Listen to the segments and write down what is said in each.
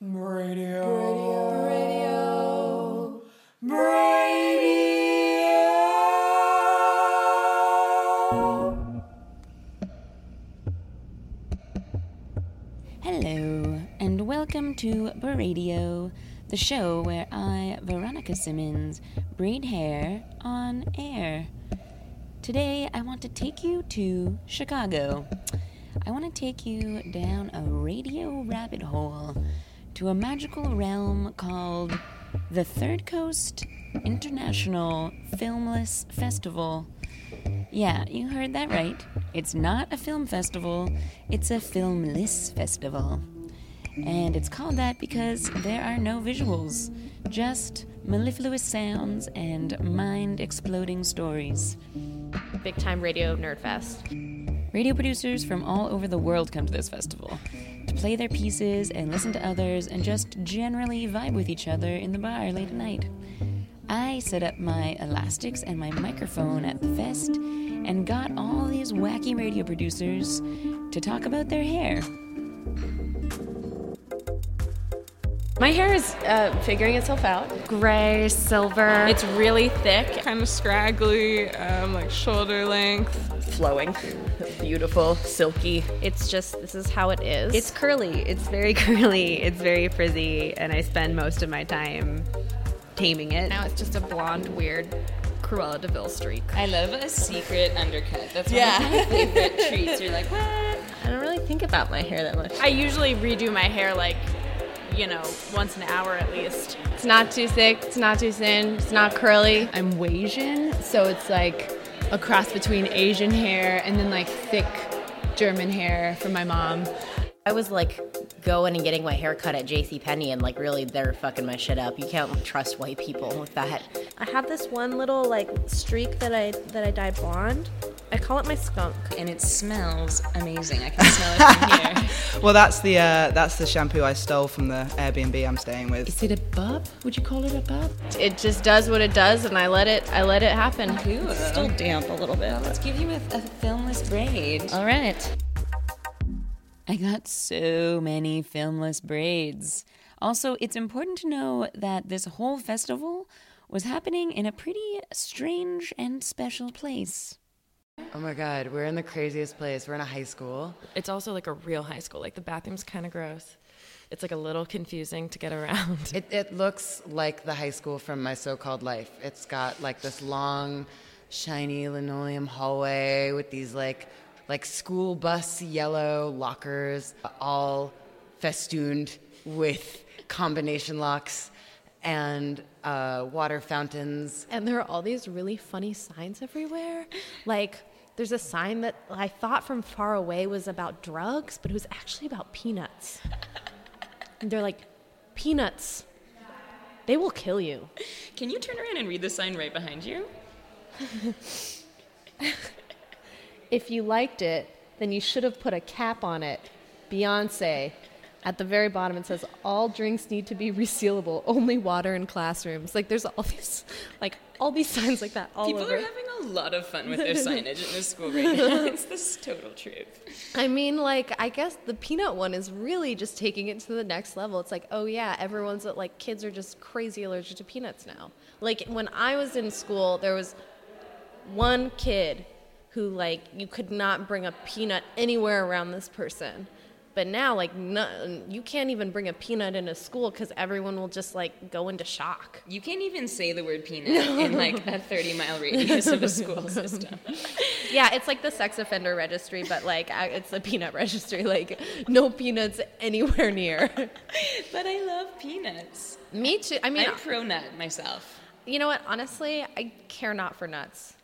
Radio. Radio. Radio. Hello, and welcome to Radio, the show where I, Veronica Simmons, braid hair on air. Today, I want to take you to Chicago. I want to take you down a radio rabbit hole to a magical realm called the Third Coast International Filmless Festival. Yeah, you heard that right. It's not a film festival, it's a filmless festival. And it's called that because there are no visuals, just mellifluous sounds and mind exploding stories. Big time radio nerd fest. Radio producers from all over the world come to this festival play their pieces and listen to others and just generally vibe with each other in the bar late at night. I set up my elastics and my microphone at the fest and got all these wacky radio producers to talk about their hair. My hair is uh, figuring itself out. Gray, silver. It's really thick, kind of scraggly, um, like shoulder length. Flowing, beautiful, silky. It's just, this is how it is. It's curly. It's very curly. It's very frizzy, and I spend most of my time taming it. now it's just a blonde, weird Cruella de Vil streak. I love a secret undercut. That's Yeah. one of my favorite treats. You're like, what? I don't really think about my hair that much. I usually redo my hair like, you know, once an hour at least. It's not too thick, it's not too thin, it's not curly. I'm Wasian, so it's like a cross between Asian hair and then like thick German hair from my mom. I was like going and getting my hair cut at J.C. Penney, and like really, they're fucking my shit up. You can't trust white people with that. I have this one little like streak that I that I dyed blonde. I call it my skunk. And it smells amazing. I can smell it from here. Well, that's the uh, that's the shampoo I stole from the Airbnb I'm staying with. Is it a bub? Would you call it a bub? It just does what it does, and I let it. I let it happen. Cool. Still damp a little bit. Let's give you a, a filmless braid. All right. I got so many filmless braids. Also, it's important to know that this whole festival was happening in a pretty strange and special place. Oh my god, we're in the craziest place. We're in a high school. It's also like a real high school. Like the bathroom's kind of gross. It's like a little confusing to get around. It, it looks like the high school from my so called life. It's got like this long, shiny linoleum hallway with these like like school bus yellow lockers, all festooned with combination locks and uh, water fountains. And there are all these really funny signs everywhere. Like there's a sign that I thought from far away was about drugs, but it was actually about peanuts. and they're like, peanuts. They will kill you. Can you turn around and read the sign right behind you? If you liked it, then you should have put a cap on it. Beyonce. At the very bottom, it says, all drinks need to be resealable, only water in classrooms. Like, there's all these, like, all these signs like that all People over. are having a lot of fun with their signage in this school right now. It's this total truth. I mean, like, I guess the peanut one is really just taking it to the next level. It's like, oh yeah, everyone's like, kids are just crazy allergic to peanuts now. Like, when I was in school, there was one kid who like you could not bring a peanut anywhere around this person. But now, like, no, you can't even bring a peanut into school because everyone will just like go into shock. You can't even say the word peanut in like a 30 mile radius of a school system. yeah, it's like the sex offender registry, but like it's the peanut registry. Like, no peanuts anywhere near. but I love peanuts. Me too. I mean, I'm pro nut myself. You know what? Honestly, I care not for nuts.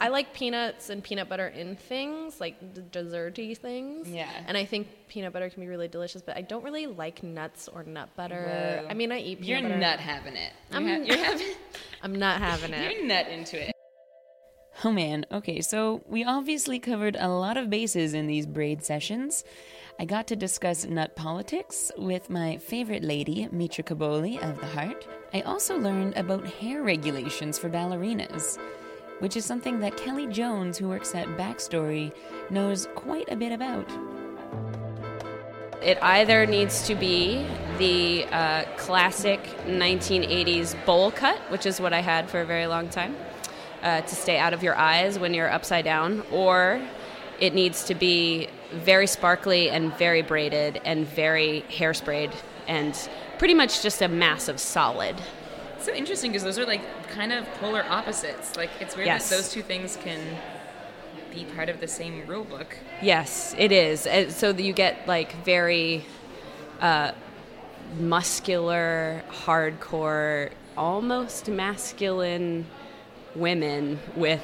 I like peanuts and peanut butter in things, like d- desserty things. Yeah. And I think peanut butter can be really delicious, but I don't really like nuts or nut butter. Whoa. I mean, I eat peanut You're butter. nut having it. You're, I'm, ha- you're having. I'm not having it. You're nut into it. Oh man, okay, so we obviously covered a lot of bases in these braid sessions. I got to discuss nut politics with my favorite lady, Mitra Kaboli of The Heart. I also learned about hair regulations for ballerinas, which is something that Kelly Jones, who works at Backstory, knows quite a bit about. It either needs to be the uh, classic 1980s bowl cut, which is what I had for a very long time, uh, to stay out of your eyes when you're upside down, or it needs to be very sparkly and very braided and very hairsprayed and pretty much just a mass of solid. So interesting because those are like kind of polar opposites. Like it's weird Yes. that those two things can be part of the same rule book. Yes, it is. Uh, So you get like very uh, muscular, hardcore, almost masculine women with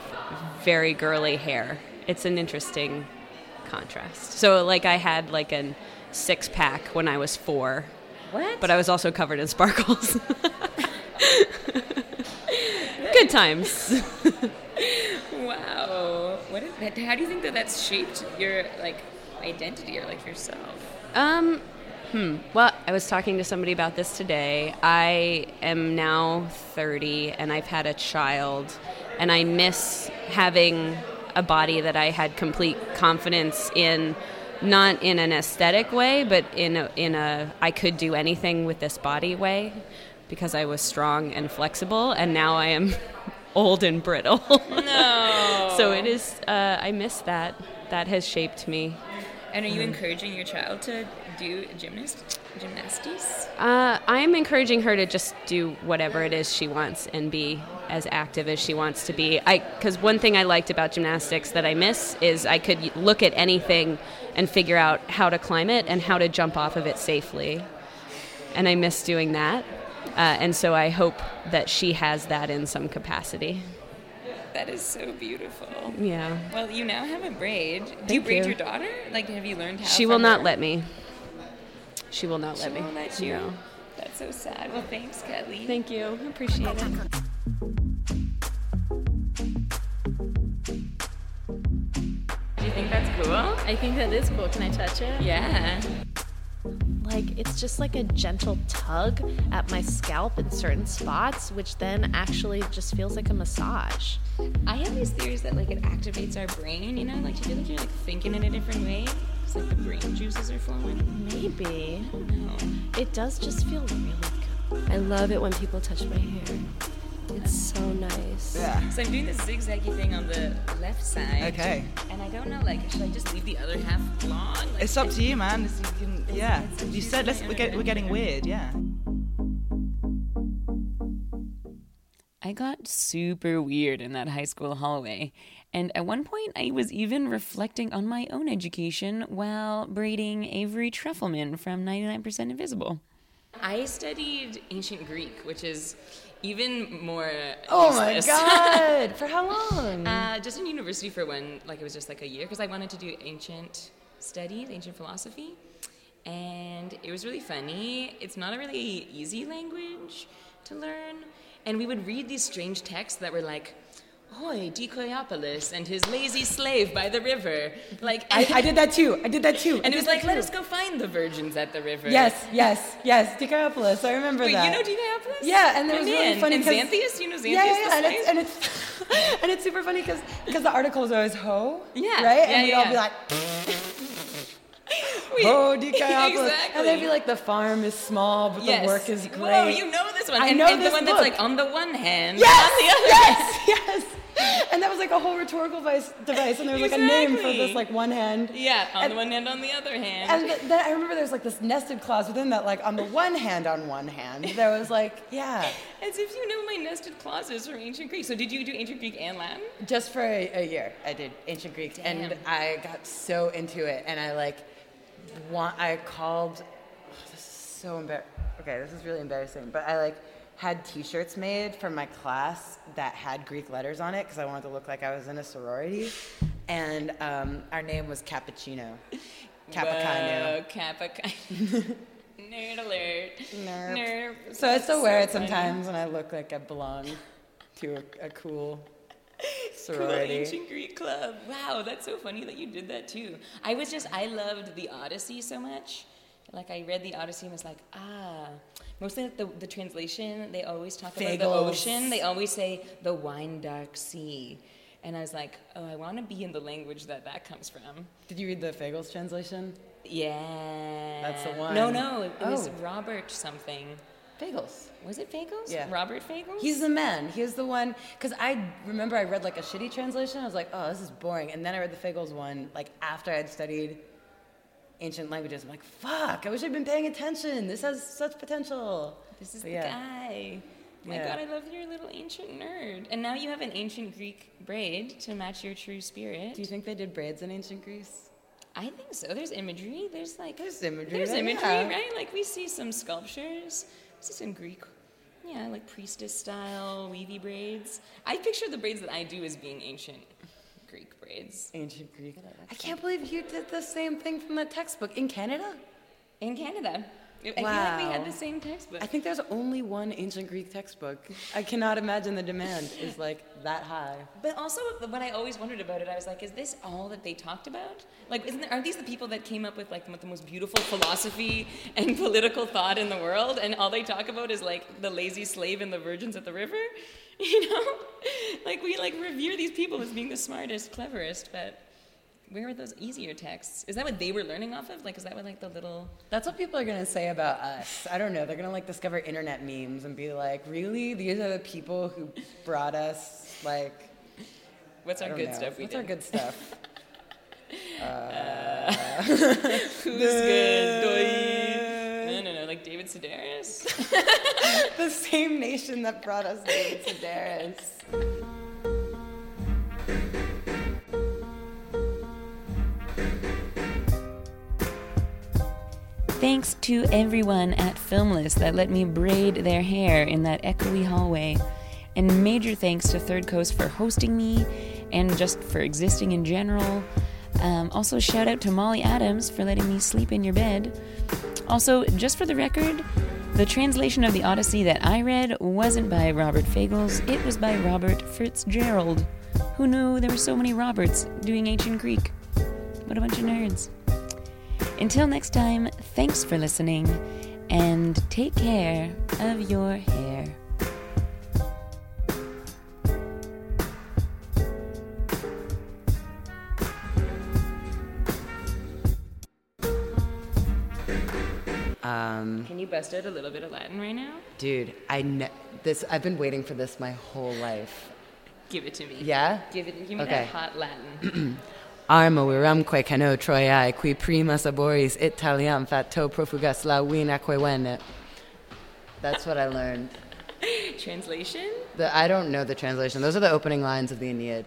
very girly hair. It's an interesting contrast. So, like, I had like a six pack when I was four. What? But I was also covered in sparkles. Good times. wow. What is that? How do you think that that's shaped your like identity or like yourself? Um, hmm. Well, I was talking to somebody about this today. I am now 30 and I've had a child, and I miss having a body that I had complete confidence in. Not in an aesthetic way, but in a, in a I could do anything with this body way, because I was strong and flexible, and now I am old and brittle. No. so it is. Uh, I miss that. That has shaped me. And are you Mhm. encouraging your child to do gymnast gymnastics? Uh, I'm encouraging her to just do whatever it is she wants and be as active as she wants to be. I because one thing I liked about gymnastics that I miss is I could look at anything and figure out how to climb it and how to jump off of it safely, and I miss doing that. Uh, and so I hope that she has that in some capacity. That is so beautiful. Yeah. Well, you now have a braid. Do you Thank braid you. your daughter? Like, have you learned how? She will from not her? let me. She will not let me. She me. won't let you. No. That's so sad. Well, thanks, Kelly. Thank you. Appreciate it. Do you think that's cool? I think that is cool. Can I touch it? Yeah. Like it's just like a gentle tug at my scalp in certain spots, which then actually just feels like a massage. I have these theories that like it activates our brain. You know, like do you feel like you're like thinking in a different way? It's like the brain juices are flowing. Maybe. No. It does just feel really good. I love it when people touch my hair. It's so nice. Yeah. So I'm doing this zigzaggy thing on the left side. Okay. And I don't know, like, should I just leave the other half long? Like, It's up to you, man. It's- you can, yeah. it's up to You you. said let's, we're, get, we're getting weird, yeah. I got super weird in that high school hallway. And at one point, I was even reflecting on my own education while braiding Avery Trufelman from 99% Invisible. I studied ancient Greek, which is even more. Oh my useless. god! For how long? uh, just in university for one, like it was just like a year, because I wanted to do ancient studies, ancient philosophy, and it was really funny. It's not a really easy language to learn, and we would read these strange texts that were like. Hoy, Dicaeopolis and his lazy slave by the river. Like I, I did that too. I did that too. And I it was like, let too. us go find the virgins at the river. Yes, yes, yes. Dicaeopolis. I remember Wait, that. you know Dicaeopolis? Yeah, and it Oh, was really funny And Xanthias? You know Xanthias. Yeah, yeah, yeah. And it's, and it's and it's super funny because because the article is always ho. Yeah, Right. yeah, and we'd yeah, all yeah. be like. Wait, Ho oh, Dicaeopolis. exactly. And they'd be like, the farm is small, but Yes. the work is great. Whoa, you know this one. I and, know and this the one book. that's like on the one hand, Yes, on the other yes, yes. and that was like a whole rhetorical device, device and there was like a name for this like one hand. Yeah, on And- the one hand, on the other hand. And th- then I remember there's like this nested clause within that, like on the one hand, on one hand, there was like, yeah. As if you know my nested clauses from ancient Greek. So did you do ancient Greek and Latin? Just for a, a year, I did ancient Greek, and Damn. I got so into it, and I like, I called. oh, this is so embarrassing. Okay, this is really embarrassing, but I like had T-shirts made for my class that had Greek letters on it because I wanted to look like I was in a sorority, and um, our name was Cappuccino. Cappuccino. Whoa, Cappuccino. Nerd alert. Nerd. Nerd. So I still wear it funny. sometimes when I look like I belong to a, a cool Cool ancient Greek club. Wow, that's so funny that you did that too. I was just, I loved the Odyssey so much. Like I read the Odyssey and was like, ah. Mostly like the, the translation, they always talk about the ocean. They always say the wine dark sea. And I was like, oh, I want to be in the language that that comes from. Did you read the Fagles translation? Yeah. That's the one. No, no, it, it was Oh. Robert something. Fagles. Was it Fagles? Yeah. Robert Fagles? He's the man. He's the one. Because I remember I read like a shitty translation. I was like, oh, this is boring. And then I read the Fagles one, like after I had studied ancient languages. I'm like, fuck, I wish I'd been paying attention. This has such potential. This is But the yeah. guy. My Yeah. God, I love your little ancient nerd. And now you have an ancient Greek braid to match your true spirit. Do you think they did braids in ancient Greece? I think so. There's imagery. There's like There's imagery There's imagery, yeah. right? Like we see some sculptures. We see in Greek, yeah, like priestess style weavy braids. I picture the braids that I do as being ancient Greek braids. Ancient Greek. I can't believe you did the same thing from the textbook in Canada. In Canada. I feel like we had the same textbook. I think there's only one ancient Greek textbook. I cannot imagine the demand is like that high. But also, what I always wondered about it, I was like, is this all that they talked about? Like, isn't there, aren't these the people that came up with like the, the most beautiful philosophy and political thought in the world, and all they talk about is like the lazy slave and the virgins at the river? You know, like we like revere these people as being the smartest, cleverest, but where are those easier texts? Is that what they were learning off of? Like, is that what like the little? That's what people are gonna say about us. I don't know. They're gonna like discover internet memes and be like, "Really? These are the people who brought us like." What's our good know. stuff? We What's our good stuff? Uh, who's good? Doi. No, no, no. Like David Sedaris. the same nation that brought us David Sedaris. Thanks to everyone at Filmless that let me braid their hair in that echoey hallway. And major thanks to Third Coast for hosting me and just for existing in general. Um, also, shout out to Molly Adams for letting me sleep in your bed. Also, just for the record, the translation of the Odyssey that I read wasn't by Robert Fagles, it was by Robert Fitzgerald. Who knew there were so many Roberts doing ancient Greek? What a bunch of nerds. Until next time, thanks for listening and take care of your hair. Um, Can you bust out a little bit of Latin right now? dude, I ne- this I've been waiting for this my whole life. Give it to me. Yeah? Give it. Give me Okay. that hot Latin. Armo viramque cano Troiae, qui prima saboris Italiam fatto profugas la vinaque vene. That's what I learned. Translation? The, I don't know the translation. Those are the opening lines of the Aeneid.